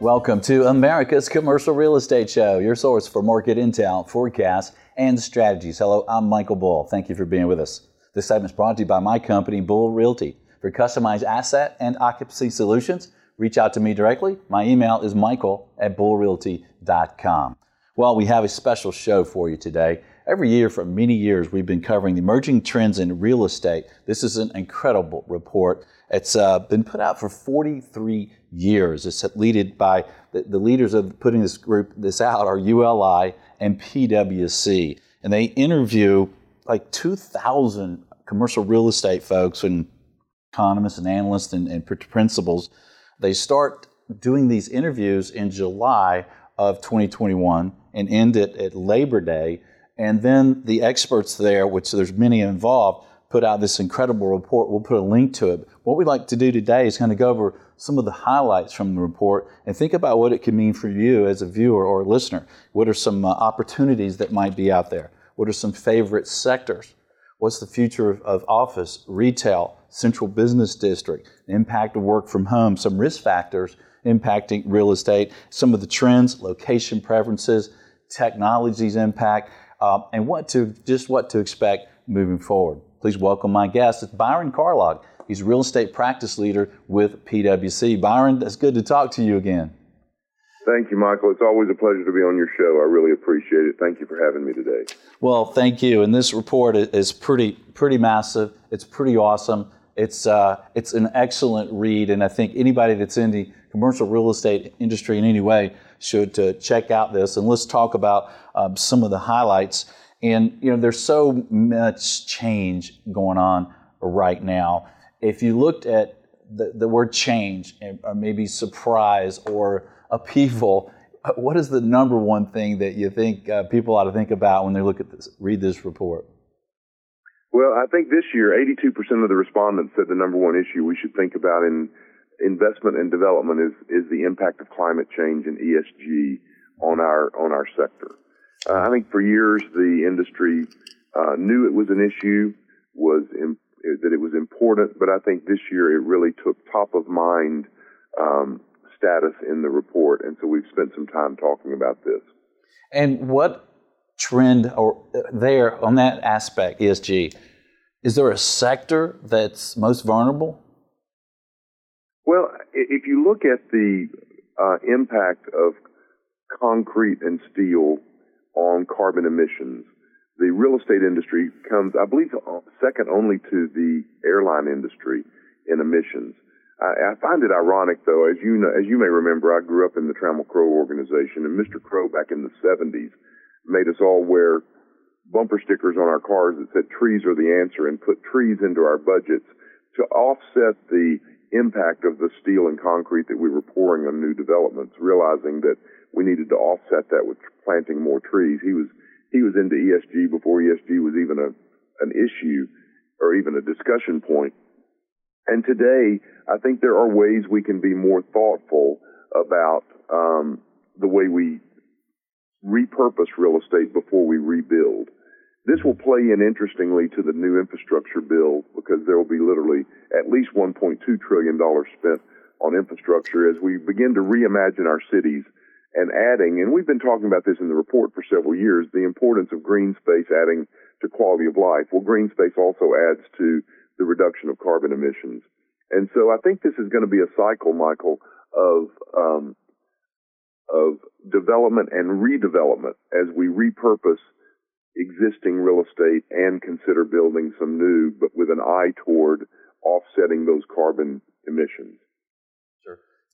Welcome to America's Commercial Real Estate Show, your source for market intel, forecasts, and strategies. Hello, I'm Michael Bull. Thank you for being with us. This segment is brought to you by my company, Bull Realty. For customized asset and occupancy solutions, reach out to me directly. My email is michael at bullrealty.com. Well, we have a special show for you today. Every year for many years, we've been covering the emerging trends in real estate. This is an incredible report. It's uh, been put out for 43 years. It's led by the, the, leaders of putting this group this out are ULI and PwC, and they interview like 2,000 commercial real estate folks and economists and analysts and, and principals. They start doing these interviews in July of 2021 and end it at Labor Day. And then the experts there, which there's many involved, put out this incredible report. We'll put a link to it. What we'd like to do today is kind of go over some of the highlights from the report and think about what it could mean for you as a viewer or a listener. What are some uh, opportunities that might be out there? What are some favorite sectors? What's the future of, of office, retail, central business district, impact of work from home, some risk factors impacting real estate, some of the trends, location preferences, technology's impact, uh, and what to just what to expect moving forward. Please welcome my guest. It's Byron Carlock. He's real estate practice leader with PwC. Byron, it's good to talk to you again. Thank you, Michael. It's always a pleasure to be on your show. I really appreciate it. Thank you for having me today. Well, thank you. And this report is pretty pretty massive. It's pretty awesome. It's uh, it's an excellent read, and I think anybody that's in the commercial real estate industry in any way should uh, check out this. And let's talk about um, some of the highlights. And you know, there's so much change going on right now. If you looked at the, the word change, or maybe surprise or upheaval, what is the number one thing that you think uh, people ought to think about when they look at this, read this report? Well, I think this year, 82% of the respondents said the number one issue we should think about in investment and development is, is the impact of climate change and ESG on our on our sector. Uh, I think for years the industry uh, knew it was an issue, was that it was important, but I think this year it really took top of mind um, status in the report, and so we've spent some time talking about this. And what trend or uh, there on that aspect ESG? Is there a sector that's most vulnerable? Well, if you look at the uh, impact of concrete and steel on carbon emissions. The real estate industry comes, I believe, second only to the airline industry in emissions. I, I find it ironic, though, as you know, as you may remember, I grew up in the Trammell Crow organization, and Mr. Crow back in the 70s made us all wear bumper stickers on our cars that said "Trees are the answer" and put trees into our budgets to offset the impact of the steel and concrete that we were pouring on new developments, realizing that we needed to offset that with planting more trees. He was he was into ESG before ESG was even a an issue or even a discussion point. And today, I think there are ways we can be more thoughtful about um, the way we repurpose real estate before we rebuild. This will play in interestingly to the new infrastructure bill because there will be literally at least $1.2 trillion spent on infrastructure as we begin to reimagine our cities and adding, and we've been talking about this in the report for several years, the importance of green space adding to quality of life. Well, green space also adds to the reduction of carbon emissions. And so I think this is going to be a cycle, Michael, of, um, of development and redevelopment as we repurpose existing real estate and consider building some new, but with an eye toward offsetting those carbon emissions.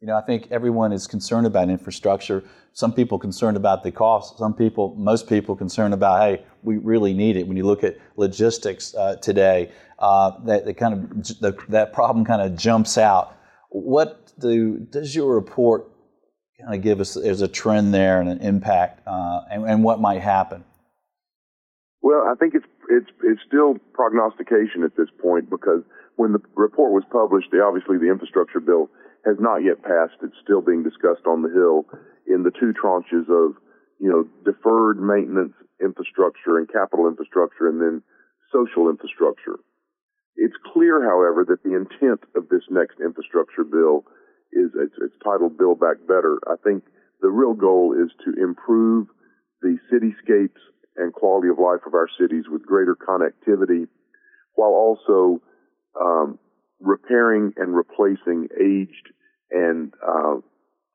You know, I think everyone is concerned about infrastructure. Some people concerned about the cost. Some people, most people, concerned about, hey, we really need it. When you look at logistics uh, today, uh, that, kind of the, that problem kind of jumps out. What do does your report kind of give us as a trend there and an impact, uh, and, and what might happen? Well, I think it's it's it's still prognostication at this point because when the report was published, obviously the infrastructure bill has not yet passed. It's still being discussed on the Hill in the two tranches of, you know, deferred maintenance infrastructure and capital infrastructure and then social infrastructure. It's clear, however, that the intent of this next infrastructure bill is it's, it's titled Build Back Better. I think the real goal is to improve the cityscapes and quality of life of our cities with greater connectivity while also um, repairing and replacing aged and uh,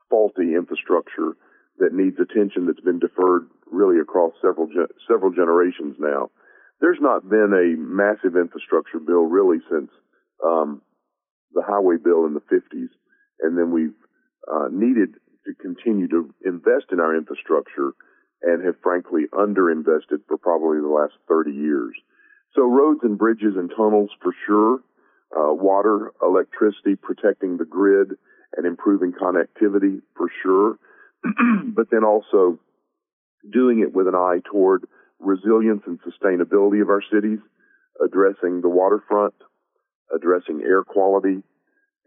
faulty infrastructure that needs attention that's been deferred really across several ge- several generations now. There's not been a massive infrastructure bill really since um, the highway bill in the 50s, and then we've uh, needed to continue to invest in our infrastructure and have frankly underinvested for probably the last 30 years. So roads and bridges and tunnels for sure, uh, water, electricity, protecting the grid and improving connectivity for sure, but then also doing it with an eye toward resilience and sustainability of our cities, addressing the waterfront, addressing air quality,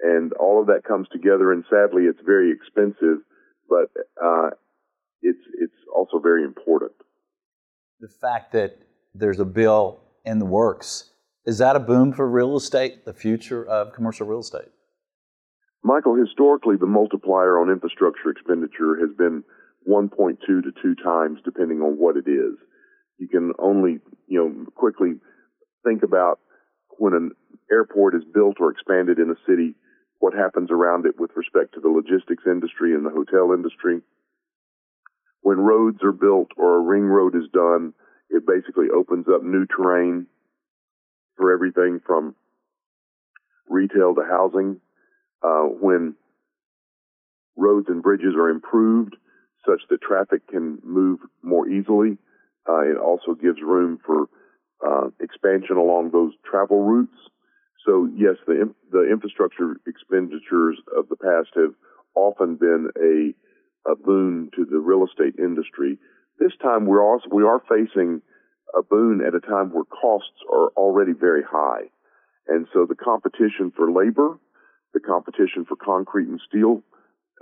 and all of that comes together. And sadly, it's very expensive, but uh, it's it's also very important. The fact that there's a bill in the works is that a boom for real estate, the future of commercial real estate? Michael, historically, the multiplier on infrastructure expenditure has been 1.2 to 2 times, depending on what it is. You can only, you know, quickly think about when an airport is built or expanded in a city, what happens around it with respect to the logistics industry and the hotel industry. When roads are built or a ring road is done, it basically opens up new terrain for everything from retail to housing. Uh, when roads and bridges are improved such that traffic can move more easily, uh, it also gives room for uh, expansion along those travel routes. So yes, the the infrastructure expenditures of the past have often been a a boon to the real estate industry. This time we're also we are facing a boon at a time where costs are already very high. And so the competition for labor, the competition for concrete and steel,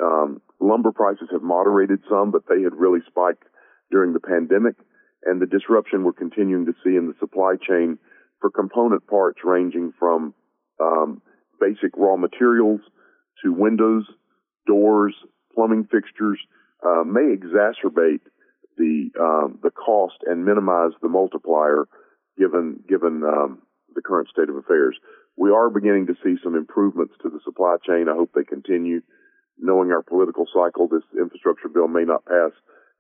um, lumber prices have moderated some, but they had really spiked during the pandemic. And the disruption we're continuing to see in the supply chain for component parts ranging from um, basic raw materials to windows, doors, plumbing fixtures uh, may exacerbate the um, the cost and minimize the multiplier given given um, the current state of affairs. We are beginning to see some improvements to the supply chain. I hope they continue. Knowing our political cycle, this infrastructure bill may not pass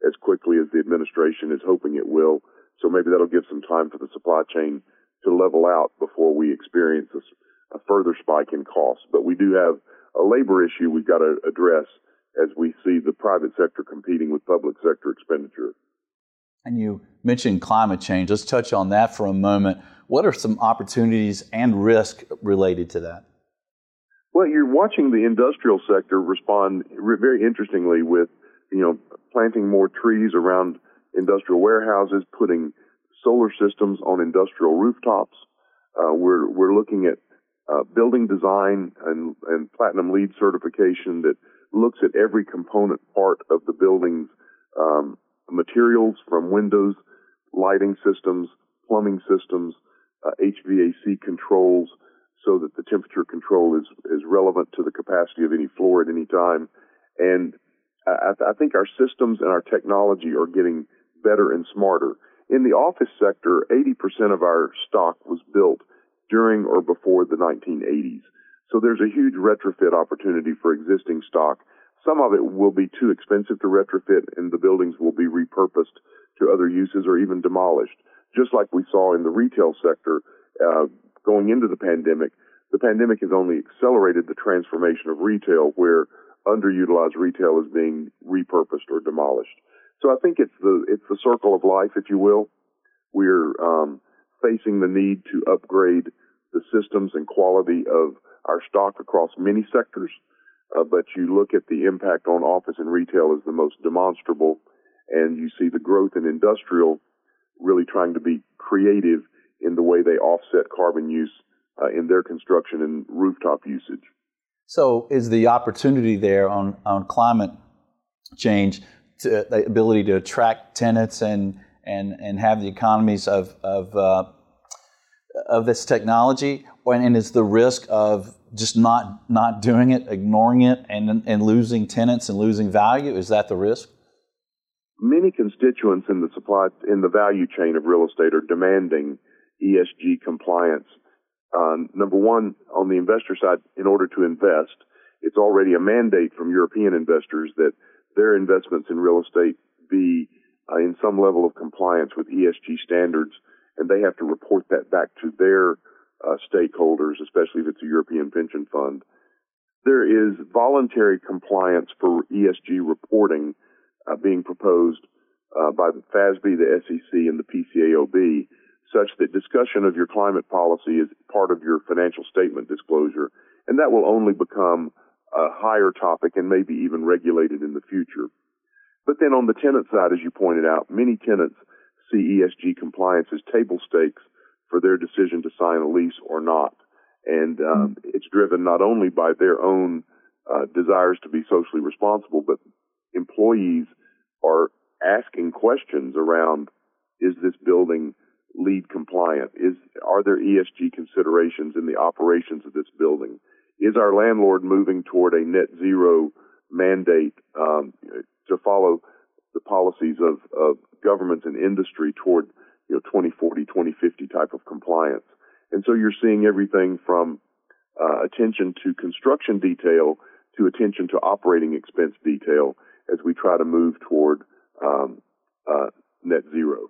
as quickly as the administration is hoping it will. So maybe that'll give some time for the supply chain to level out before we experience a, a further spike in costs. But we do have a labor issue we've got to address as we see the private sector competing with public sector expenditure. And you mentioned climate change. Let's touch on that for a moment. What are some opportunities and risk related to that? Well, you're watching the industrial sector respond very interestingly with, you know, planting more trees around industrial warehouses, putting solar systems on industrial rooftops. Uh, we're we're looking at uh, building design and, and platinum LEED certification that looks at every component part of the building's um, materials from windows, lighting systems, plumbing systems, uh, HVAC controls, so that the temperature control is, is relevant to the capacity of any floor at any time. And I, I think our systems and our technology are getting better and smarter. In the office sector, 80% of our stock was built during or before the 1980s. So there's a huge retrofit opportunity for existing stock. Some of it will be too expensive to retrofit and the buildings will be repurposed to other uses or even demolished. Just like we saw in the retail sector uh, going into the pandemic, the pandemic has only accelerated the transformation of retail where underutilized retail is being repurposed or demolished. So I think it's the it's the circle of life, if you will. We're um, facing the need to upgrade the systems and quality of our stock across many sectors. Uh, but you look at the impact on office and retail as the most demonstrable, and you see the growth in industrial really trying to be creative in the way they offset carbon use uh, in their construction and rooftop usage. So, is the opportunity there on, on climate change, to, the ability to attract tenants and, and, and have the economies of, of, uh, of this technology? And is the risk of just not, not doing it, ignoring it, and, and losing tenants and losing value? Is that the risk? Many constituents in the supply in the value chain of real estate are demanding ESG compliance uh, number one, on the investor side, in order to invest, it's already a mandate from European investors that their investments in real estate be uh, in some level of compliance with ESG standards, and they have to report that back to their uh, stakeholders, especially if it's a European pension fund. There is voluntary compliance for ESG reporting uh, being proposed uh, by the FASB, the SEC, and the PCAOB such that discussion of your climate policy is part of your financial statement disclosure, and that will only become a higher topic and maybe even regulated in the future. But then on the tenant side, as you pointed out, many tenants see ESG compliance as table stakes for their decision to sign a lease or not. And um, mm-hmm. it's driven not only by their own uh, desires to be socially responsible, but employees are asking questions around is this building LEED compliant? Is are there ESG considerations in the operations of this building? Is our landlord moving toward a net zero mandate um, to follow the policies of, of governments and industry toward you know 2040, 2050 type of compliance? And so you're seeing everything from uh, attention to construction detail to attention to operating expense detail as we try to move toward um, uh, net zero.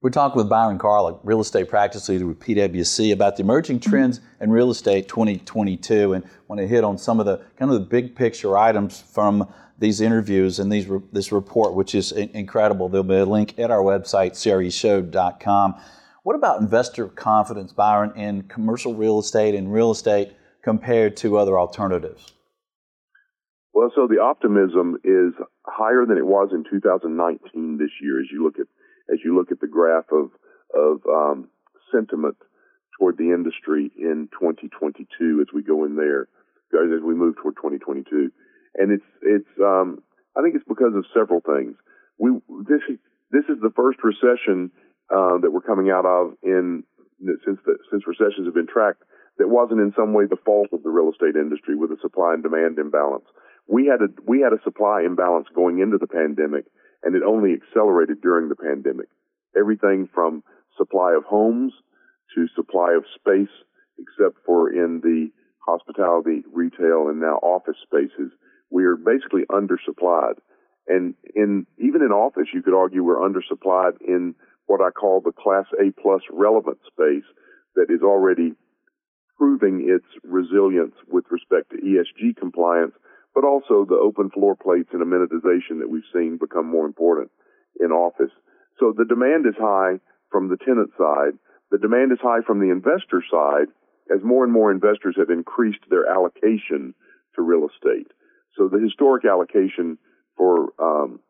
We're talking with Byron Carlock, real estate practice leader with PwC, about the emerging mm-hmm. trends in real estate 2022, and want to hit on some of the kind of the big picture items from these interviews and these this report, which is incredible. There'll be a link at our website, creshow.com. What about investor confidence, Byron, in commercial real estate and real estate compared to other alternatives? Well, so the optimism is higher than it was in 2019 this year as you look at as you look at the graph of of um, sentiment toward the industry in 2022 as we go in there, as we move toward 2022, and it's it's um, I think it's because of several things. We this this is the first recession uh, that we're coming out of in since the, since recessions have been tracked that wasn't in some way the fault of the real estate industry with a supply and demand imbalance. We had a we had a supply imbalance going into the pandemic and it only accelerated during the pandemic. Everything from supply of homes to supply of space, except for in the hospitality, retail, and now office spaces, we are basically undersupplied. And in even in office, you could argue we're undersupplied in what I call the Class A plus relevant space that is already proving its resilience with respect to ESG compliance but also the open floor plates and amenitization that we've seen become more important in office. So the demand is high from the tenant side. The demand is high from the investor side as more and more investors have increased their allocation to real estate. So the historic allocation for um,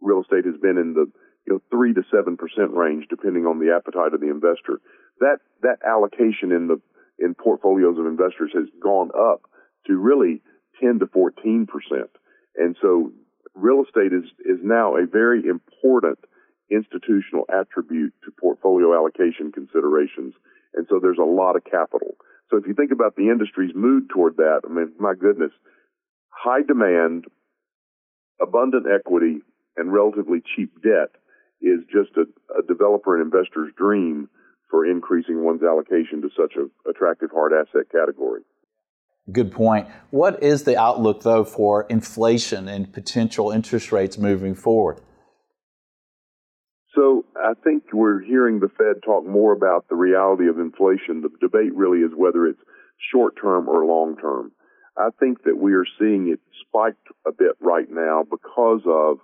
real estate has been in the you know three to seven percent range, depending on the appetite of the investor. That that allocation in the in portfolios of investors has gone up to really 10 to 14 percent. And so real estate is, is now a very important institutional attribute to portfolio allocation considerations. And so there's a lot of capital. So if you think about the industry's mood toward that, I mean, my goodness, high demand, abundant equity, and relatively cheap debt is just a, a developer and investor's dream for increasing one's allocation to such an attractive hard asset category. Good point. What is the outlook, though, for inflation and potential interest rates moving forward? So I think we're hearing the Fed talk more about the reality of inflation. The debate really is whether it's short term or long term. I think that we are seeing it spiked a bit right now because of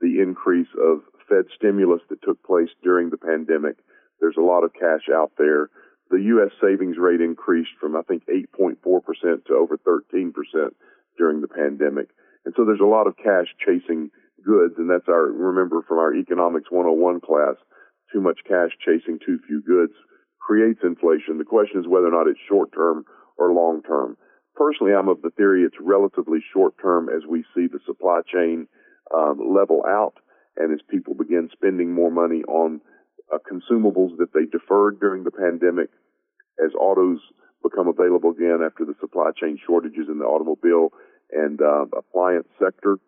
the increase of Fed stimulus that took place during the pandemic. There's a lot of cash out there the U.S. savings rate increased from, I think, 8.4% to over 13% during the pandemic. And so there's a lot of cash chasing goods, and that's our, remember from our Economics 101 class, too much cash chasing too few goods creates inflation. The question is whether or not it's short term or long term. Personally, I'm of the theory it's relatively short term as we see the supply chain um, level out and as people begin spending more money on uh, consumables that they deferred during the pandemic, as autos become available again after the supply chain shortages in the automobile and uh, appliance sector,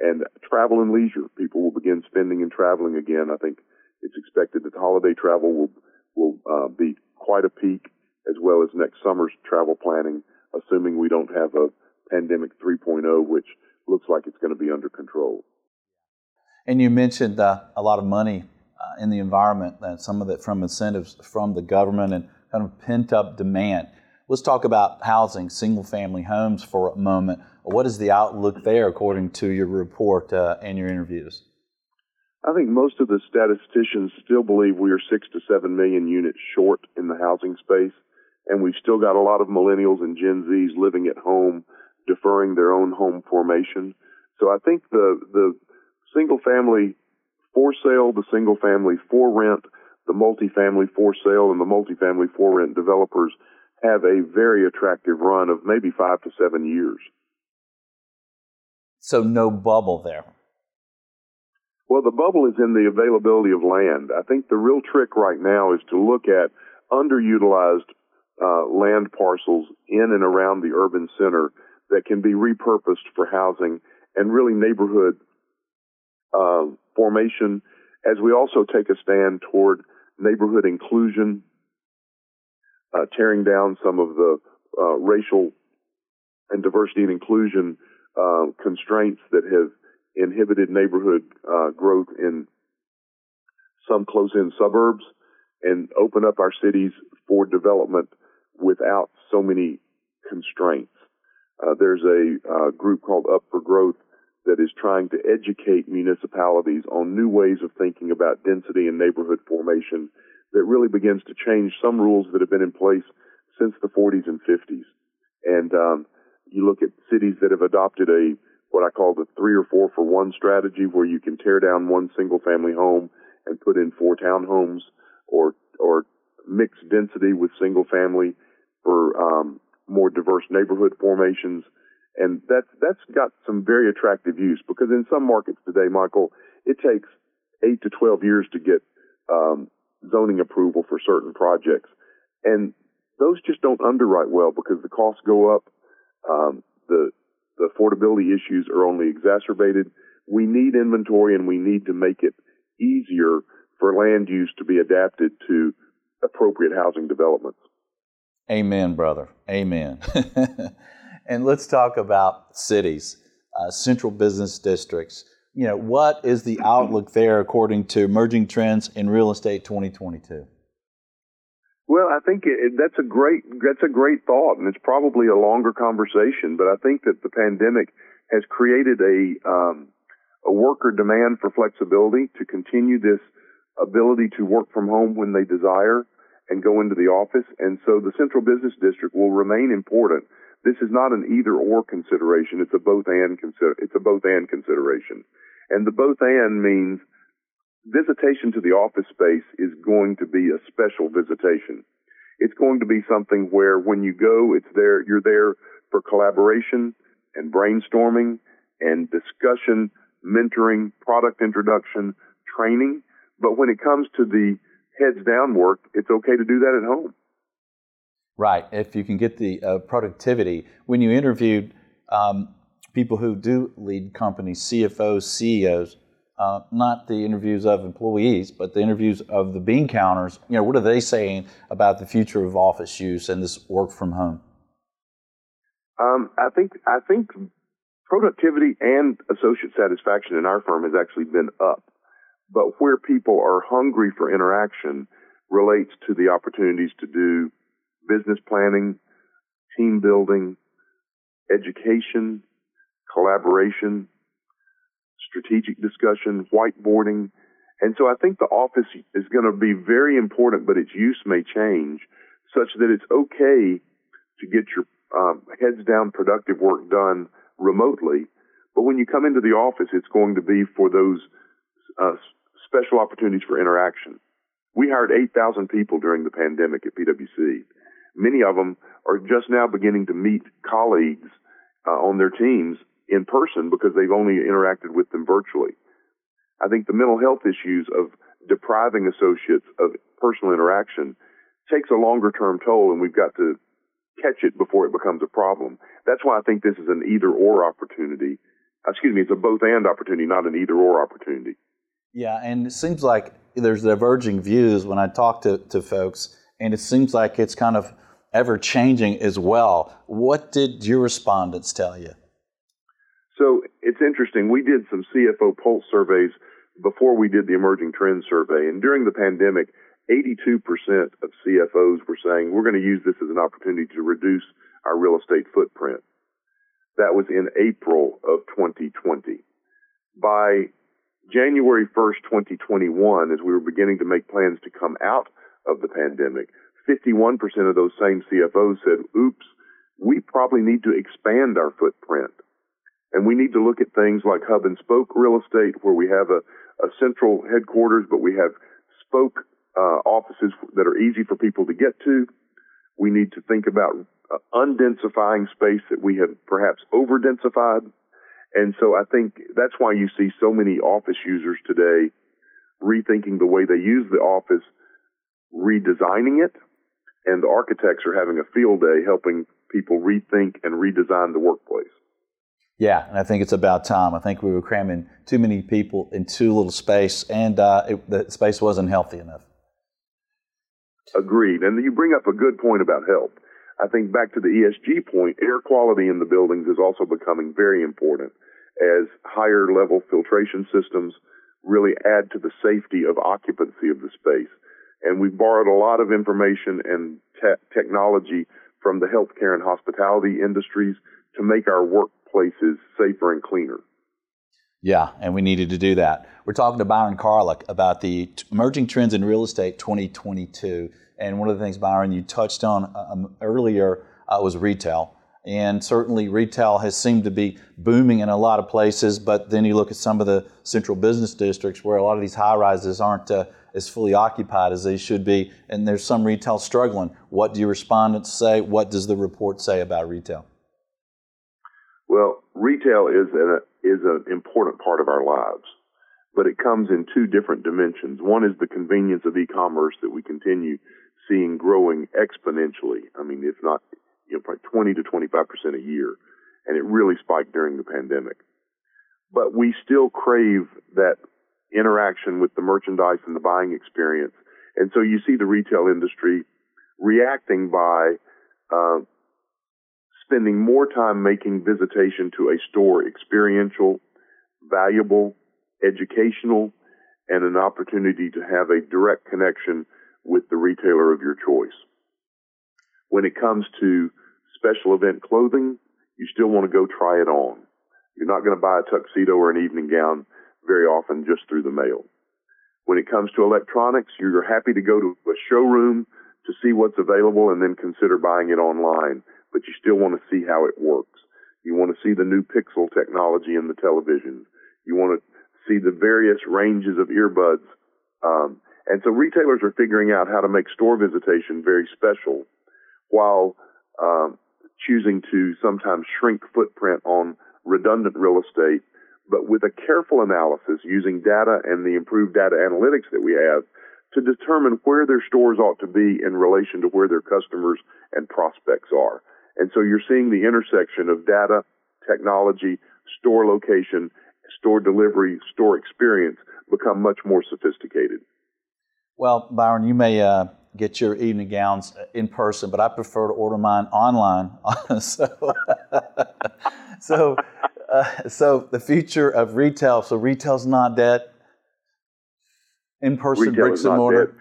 and travel and leisure. People will begin spending and traveling again. I think it's expected that holiday travel will will uh, be quite a peak, as well as next summer's travel planning, assuming we don't have a pandemic 3.0, which looks like it's going to be under control. And you mentioned uh, a lot of money uh, in the environment, and some of it from incentives from the government and kind of pent up demand. Let's talk about housing, single family homes for a moment. What is the outlook there according to your report uh, and your interviews? I think most of the statisticians still believe we are six to seven million units short in the housing space, and we've still got a lot of millennials and Gen Zs living at home, deferring their own home formation. So I think the the single family for sale, the single family for rent, the multifamily for sale, and the multifamily for rent developers have a very attractive run of maybe five to seven years. So no bubble there. Well, the bubble is in the availability of land. I think the real trick right now is to look at underutilized uh, land parcels in and around the urban center that can be repurposed for housing and really neighborhood uh, formation as we also take a stand toward neighborhood inclusion, uh, tearing down some of the uh, racial and diversity and inclusion uh, constraints that have inhibited neighborhood uh, growth in some close-in suburbs and open up our cities for development without so many constraints. Uh, there's a uh, group called Up for Growth that is trying to educate municipalities on new ways of thinking about density and neighborhood formation that really begins to change some rules that have been in place since the 40s and 50s. And um, you look at cities that have adopted a what I call the three or four for one strategy, where you can tear down one single family home and put in four townhomes, or or mix density with single family for um, more diverse neighborhood formations. And that's, that's got some very attractive use because in some markets today, Michael, it takes eight to 12 years to get um, zoning approval for certain projects. And those just don't underwrite well because the costs go up. Um, the, the affordability issues are only exacerbated. We need inventory and we need to make it easier for land use to be adapted to appropriate housing developments. Amen, brother. Amen. and let's talk about cities, uh, central business districts. You know, what is the outlook there according to Emerging Trends in Real Estate 2022? Well, I think it, that's a great that's a great thought, and it's probably a longer conversation. But I think that the pandemic has created a um, a worker demand for flexibility to continue this ability to work from home when they desire and go into the office. And so the central business district will remain important. This is not an either or consideration. It's a both and consider, it's a both and consideration. And the both and means visitation to the office space is going to be a special visitation. It's going to be something where when you go, it's there, you're there for collaboration and brainstorming and discussion, mentoring, product introduction, training. But when it comes to the heads down work, it's okay to do that at home. Right. If you can get the uh, productivity. When you interviewed um, people who do lead companies, CFOs, CEOs, uh, not the interviews of employees, but the interviews of the bean counters, you know, what are they saying about the future of office use and this work from home? Um, I think I think productivity and associate satisfaction in our firm has actually been up but where people are hungry for interaction relates to the opportunities to do business planning, team building, education, collaboration, strategic discussion, whiteboarding. And so I think the office is going to be very important, but its use may change such that it's okay to get your um, heads down productive work done remotely. But when you come into the office, it's going to be for those uh, special opportunities for interaction. We hired 8,000 people during the pandemic at PwC. Many of them are just now beginning to meet colleagues uh, on their teams in person because they've only interacted with them virtually. I think the mental health issues of depriving associates of personal interaction takes a longer term toll, and we've got to catch it before it becomes a problem. That's why I think this is an either or opportunity. Excuse me, it's a both and opportunity, not an either or opportunity. Yeah, and it seems like there's diverging views when I talk to, to folks, and it seems like it's kind of ever changing as well. What did your respondents tell you? So it's interesting. We did some CFO pulse surveys before we did the emerging trends survey, and during the pandemic, 82% of CFOs were saying we're going to use this as an opportunity to reduce our real estate footprint. That was in April of 2020. By January 1st, 2021, as we were beginning to make plans to come out of the pandemic, 51% of those same CFOs said, oops, we probably need to expand our footprint. And we need to look at things like hub and spoke real estate where we have a, a central headquarters, but we have spoke uh, offices that are easy for people to get to. We need to think about uh, undensifying space that we have perhaps over-densified. And so I think that's why you see so many office users today rethinking the way they use the office, redesigning it, and the architects are having a field day helping people rethink and redesign the workplace. Yeah, and I think it's about time. I think we were cramming too many people in too little space, and uh, it, the space wasn't healthy enough. Agreed. And you bring up a good point about health. I think back to the ESG point, air quality in the buildings is also becoming very important as higher level filtration systems really add to the safety of occupancy of the space. And we've borrowed a lot of information and te- technology from the healthcare and hospitality industries to make our workplaces safer and cleaner. Yeah, and we needed to do that. We're talking to Byron Carlock about the emerging trends in real estate 2022. And one of the things, Byron, you touched on um, earlier uh, was retail. And certainly retail has seemed to be booming in a lot of places, but then you look at some of the central business districts where a lot of these high rises aren't uh, as fully occupied as they should be, and there's some retail struggling. What do your respondents say? What does the report say about retail? Well, retail is an, is an important part of our lives, but it comes in two different dimensions. One is the convenience of e-commerce that we continue seeing growing exponentially. I mean, if not, you know, probably 20 to 25 percent a year, and it really spiked during the pandemic. But we still crave that interaction with the merchandise and the buying experience, and so you see the retail industry reacting by uh, spending more time making visitation to a store experiential, valuable, educational, and an opportunity to have a direct connection with the retailer of your choice. When it comes to special event clothing, you still want to go try it on. You're not going to buy a tuxedo or an evening gown very often just through the mail. When it comes to electronics, you're happy to go to a showroom to see what's available and then consider buying it online, but you still want to see how it works. You want to see the new pixel technology in the televisions. You want to see the various ranges of earbuds. Um, and so retailers are figuring out how to make store visitation very special while um, choosing to sometimes shrink footprint on redundant real estate, but with a careful analysis using data and the improved data analytics that we have to determine where their stores ought to be in relation to where their customers and prospects are. And so you're seeing the intersection of data, technology, store location, store delivery, store experience become much more sophisticated. Well, Byron, you may uh, get your evening gowns in person, but I prefer to order mine online. so, so, uh, so the future of retail. So retail's not dead. In person bricks and mortar.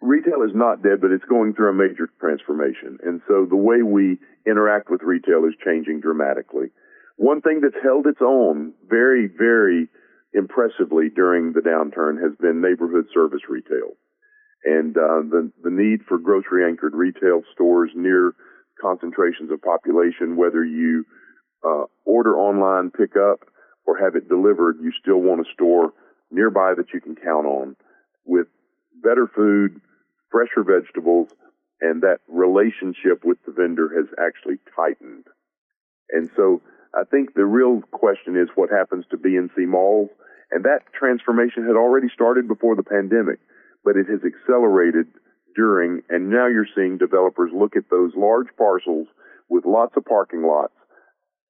retail is not dead, but it's going through a major transformation, and so the way we interact with retail is changing dramatically. One thing that's held its own very, very impressively during the downturn has been neighborhood service retail. And uh, the, the need for grocery anchored retail stores near concentrations of population, whether you uh, order online, pick up, or have it delivered, you still want a store nearby that you can count on with better food, fresher vegetables, and that relationship with the vendor has actually tightened. And so I think the real question is what happens to BNC malls, and that transformation had already started before the pandemic, but it has accelerated during, and now you're seeing developers look at those large parcels with lots of parking lots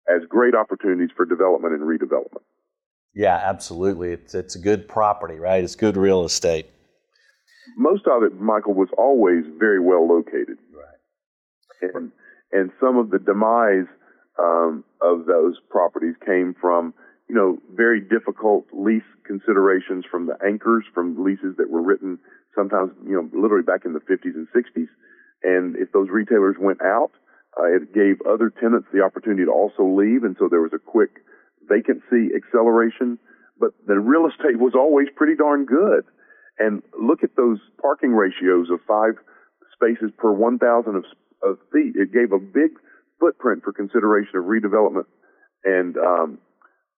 as great opportunities for development and redevelopment. Yeah, absolutely. It's it's a good property, right? It's good real estate. Most of it, Michael, was always very well located. Right. And and some of the demise um, of those properties came from you know very difficult lease considerations from the anchors from leases that were written sometimes you know literally back in the 50s and 60s. And if those retailers went out, uh, it gave other tenants the opportunity to also leave, and so there was a quick vacancy acceleration, but the real estate was always pretty darn good. And look at those parking ratios of five spaces per 1,000 of, of feet. It gave a big footprint for consideration of redevelopment and um,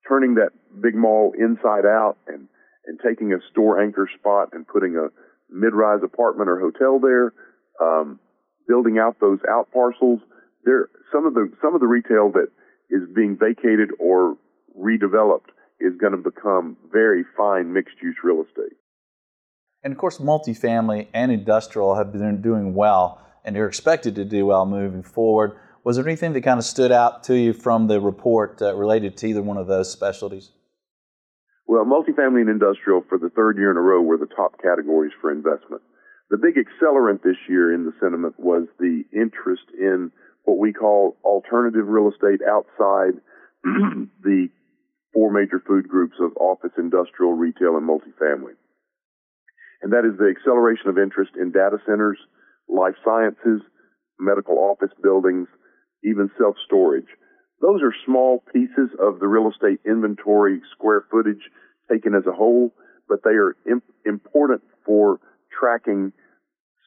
turning that big mall inside out and, and taking a store anchor spot and putting a mid-rise apartment or hotel there, um, building out those out parcels. There, some of the some of the retail that is being vacated or redeveloped is going to become very fine mixed use real estate. And of course, multifamily and industrial have been doing well and they're expected to do well moving forward. Was there anything that kind of stood out to you from the report uh, related to either one of those specialties? Well, multifamily and industrial for the third year in a row were the top categories for investment. The big accelerant this year in the sentiment was the interest in what we call alternative real estate outside the four major food groups of office, industrial, retail, and multifamily. And that is the acceleration of interest in data centers, life sciences, medical office buildings, even self-storage. Those are small pieces of the real estate inventory square footage taken as a whole, but they are imp- important for tracking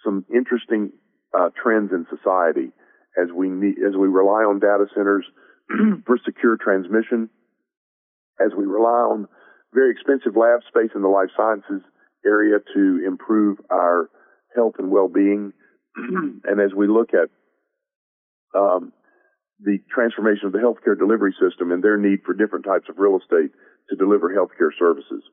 some interesting uh, trends in society as we need, as we rely on data centers for secure transmission as we rely on very expensive lab space in the life sciences area to improve our health and well-being, and as we look at um, the transformation of the healthcare delivery system and their need for different types of real estate to deliver healthcare services.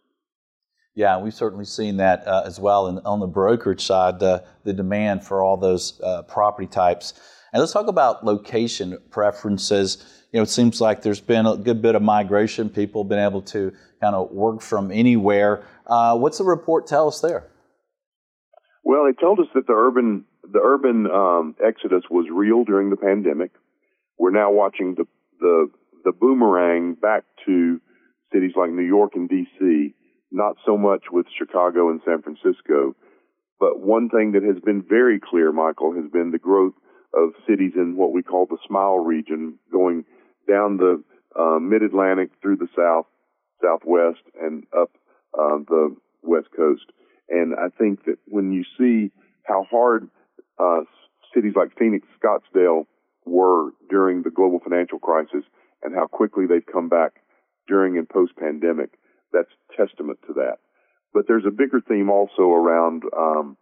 Yeah, we've certainly seen that uh, as well. And on the brokerage side, uh, the demand for all those uh, property types. And let's talk about location preferences you know, it seems like there's been a good bit of migration. People have been able to kind of work from anywhere. Uh, what's the report tell us there? Well, it told us that the urban the urban um, exodus was real during the pandemic. We're now watching the the the boomerang back to cities like New York and D.C. Not so much with Chicago and San Francisco, but one thing that has been very clear, Michael, has been the growth of cities in what we call the Smile region, going down the uh, Mid Atlantic through the South, Southwest, and up uh, the West Coast. And I think that when you see how hard uh, cities like Phoenix, Scottsdale were during the global financial crisis, and how quickly they've come back during and post pandemic, that's testament to that. But there's a bigger theme also around um,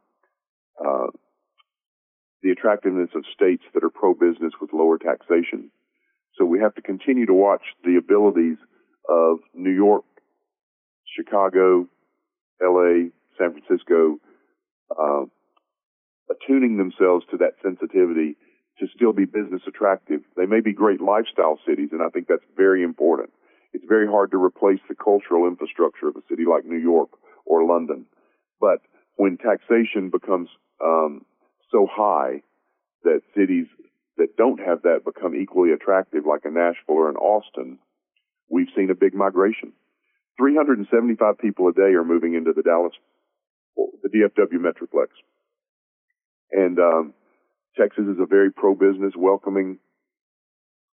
uh, the attractiveness of states that are pro business with lower taxation so we have to continue to watch the abilities of New York, Chicago, LA, San Francisco, uh, attuning themselves to that sensitivity to still be business attractive. They may be great lifestyle cities, and I think that's very important. It's very hard to replace the cultural infrastructure of a city like New York or London. But when taxation becomes um, so high that cities that don't have that become equally attractive, like a Nashville or an Austin, we've seen a big migration. 375 people a day are moving into the Dallas, the DFW Metroplex. And um, Texas is a very pro-business, welcoming,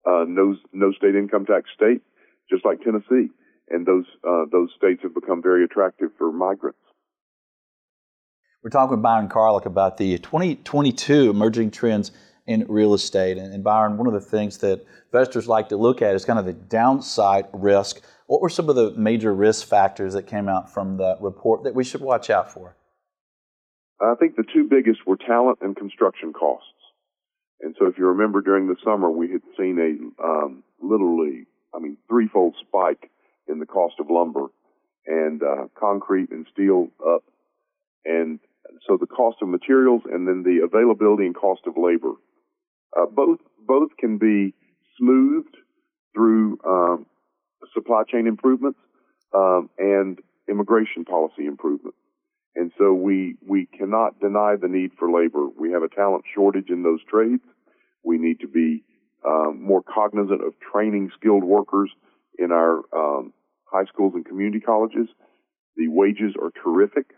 uh, no, no state income tax state, just like Tennessee. And those uh, those states have become very attractive for migrants. We're talking with Byron Carlock about the 2022 emerging trends in real estate. And, and, Byron, one of the things that investors like to look at is kind of the downside risk. What were some of the major risk factors that came out from the report that we should watch out for? I think the two biggest were talent and construction costs. And so, if you remember, during the summer, we had seen a um, literally, I mean, threefold spike in the cost of lumber and uh, concrete and steel up, and so the cost of materials and then the availability and cost of labor. Uh, both both can be smoothed through um, supply chain improvements um, and immigration policy improvements. And so we, we cannot deny the need for labor. We have a talent shortage in those trades. We need to be um, more cognizant of training skilled workers in our um, high schools and community colleges. The wages are terrific,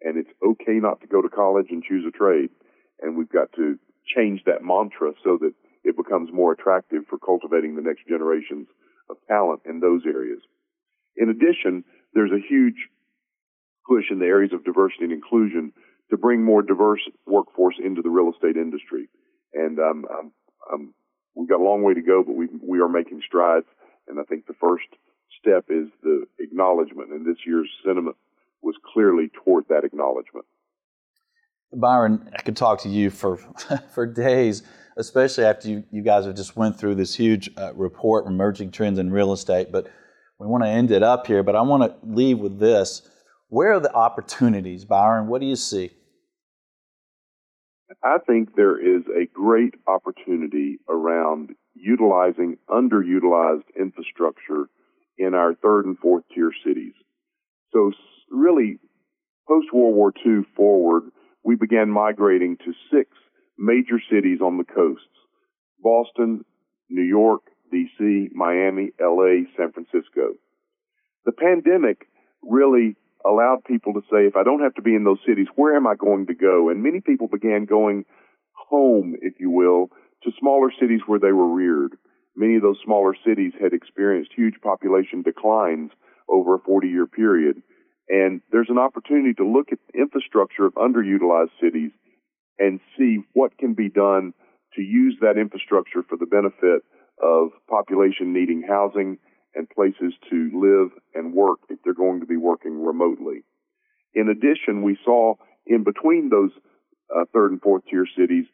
and it's okay not to go to college and choose a trade. And we've got to change that mantra so that it becomes more attractive for cultivating the next generations of talent in those areas. In addition, there's a huge push in the areas of diversity and inclusion to bring more diverse workforce into the real estate industry. And um, um, um, we've got a long way to go, but we we are making strides. And I think the first step is the acknowledgement, and this year's sentiment was clearly toward that acknowledgement. Byron, I could talk to you for for days, especially after you, you guys have just went through this huge uh, report, emerging trends in real estate. But we want to end it up here. But I want to leave with this: Where are the opportunities, Byron? What do you see? I think there is a great opportunity around utilizing underutilized infrastructure in our third and fourth tier cities. So really, post World War II forward, we began migrating to six major cities on the coasts. Boston, New York, DC, Miami, LA, San Francisco. The pandemic really allowed people to say, if I don't have to be in those cities, where am I going to go? And many people began going home, if you will, to smaller cities where they were reared. Many of those smaller cities had experienced huge population declines over a 40 year period. And there's an opportunity to look at the infrastructure of underutilized cities and see what can be done to use that infrastructure for the benefit of population needing housing and places to live and work if they're going to be working remotely. In addition, we saw in between those uh, third and fourth tier cities,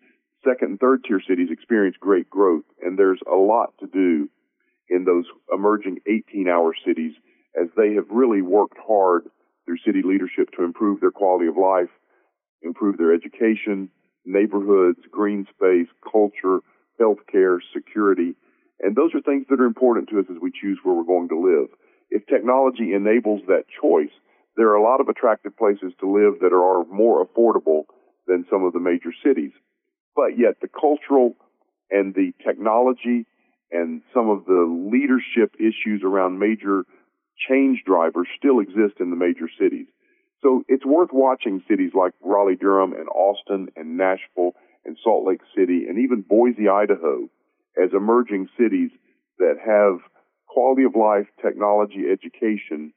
second and third tier cities experience great growth, and there's a lot to do in those emerging 18 hour cities as they have really worked hard through city leadership to improve their quality of life, improve their education, neighborhoods, green space, culture, healthcare, security, and those are things that are important to us as we choose where we're going to live. If technology enables that choice, there are a lot of attractive places to live that are more affordable than some of the major cities. But yet the cultural and the technology and some of the leadership issues around major change drivers still exist in the major cities. So it's worth watching cities like Raleigh Durham and Austin and Nashville and Salt Lake City and even Boise, Idaho as emerging cities that have quality of life, technology, education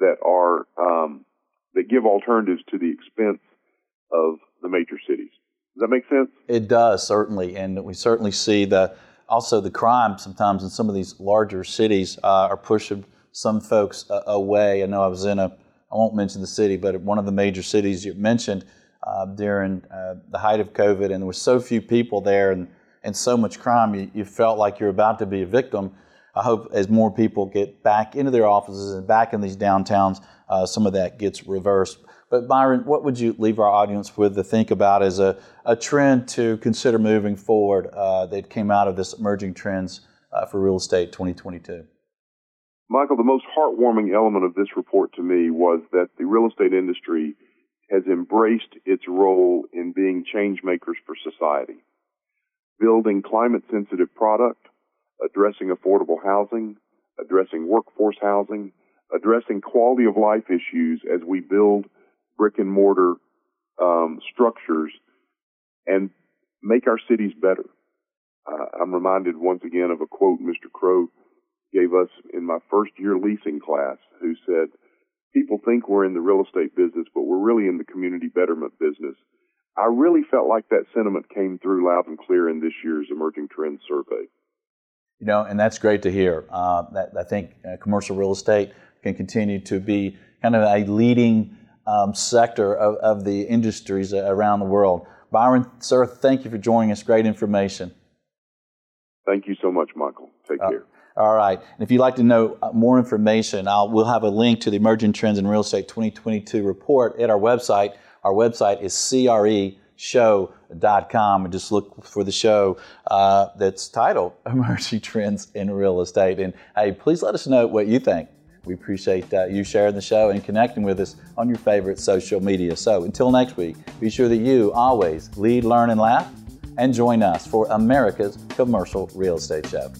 that are um, that give alternatives to the expense of the major cities. Does that make sense? It does certainly, and we certainly see the also the crime sometimes in some of these larger cities uh, are pushing some folks uh, away. I know I was in a I won't mention the city, but one of the major cities you mentioned uh, during uh, the height of COVID, and there were so few people there, and and so much crime, you, you felt like you're about to be a victim. I hope as more people get back into their offices and back in these downtowns, uh, some of that gets reversed. But Byron, what would you leave our audience with to think about as a, a trend to consider moving forward uh, that came out of this emerging trends uh, for real estate 2022? Michael, the most heartwarming element of this report to me was that the real estate industry has embraced its role in being change makers for society building climate sensitive product, addressing affordable housing, addressing workforce housing, addressing quality of life issues as we build brick and mortar um, structures and make our cities better. Uh, I'm reminded once again of a quote Mr. Crow gave us in my first year leasing class, who said, People think we're in the real estate business, but we're really in the community betterment business. I really felt like that sentiment came through loud and clear in this year's Emerging Trends survey. You know, and that's great to hear. Uh, that I think uh, commercial real estate can continue to be kind of a leading um, sector of, of the industries around the world. Byron, sir, thank you for joining us. Great information. Thank you so much, Michael. Take uh, care. All right. And if you'd like to know uh, more information, I'll, we'll have a link to the Emerging Trends in Real Estate 2022 report at our website. Our website is creshow.com. And just look for the show uh, that's titled Emerging Trends in Real Estate. And hey, please let us know what you think. We appreciate uh, you sharing the show and connecting with us on your favorite social media. So until next week, be sure that you always lead, learn, and laugh, and join us for America's Commercial Real Estate Show.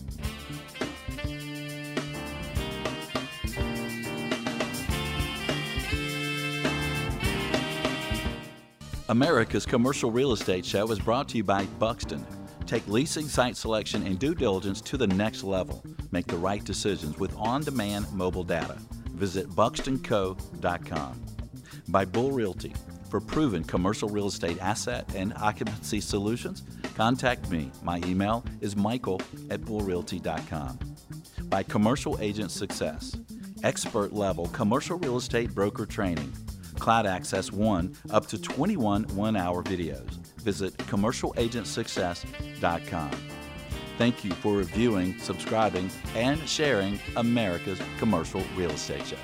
America's Commercial Real Estate Show is brought to you by Buxton. Take leasing, site selection, and due diligence to the next level. Make the right decisions with on demand mobile data. Visit buxtonco.com. By Bull Realty. For proven commercial real estate asset and occupancy solutions, contact me. My email is michael at bullrealty.com. By Commercial Agent Success. Expert level commercial real estate broker training Cloud Access 1 up to 21 one hour videos. Visit commercialagentsuccess.com. Thank you for reviewing, subscribing, and sharing America's Commercial Real Estate Show.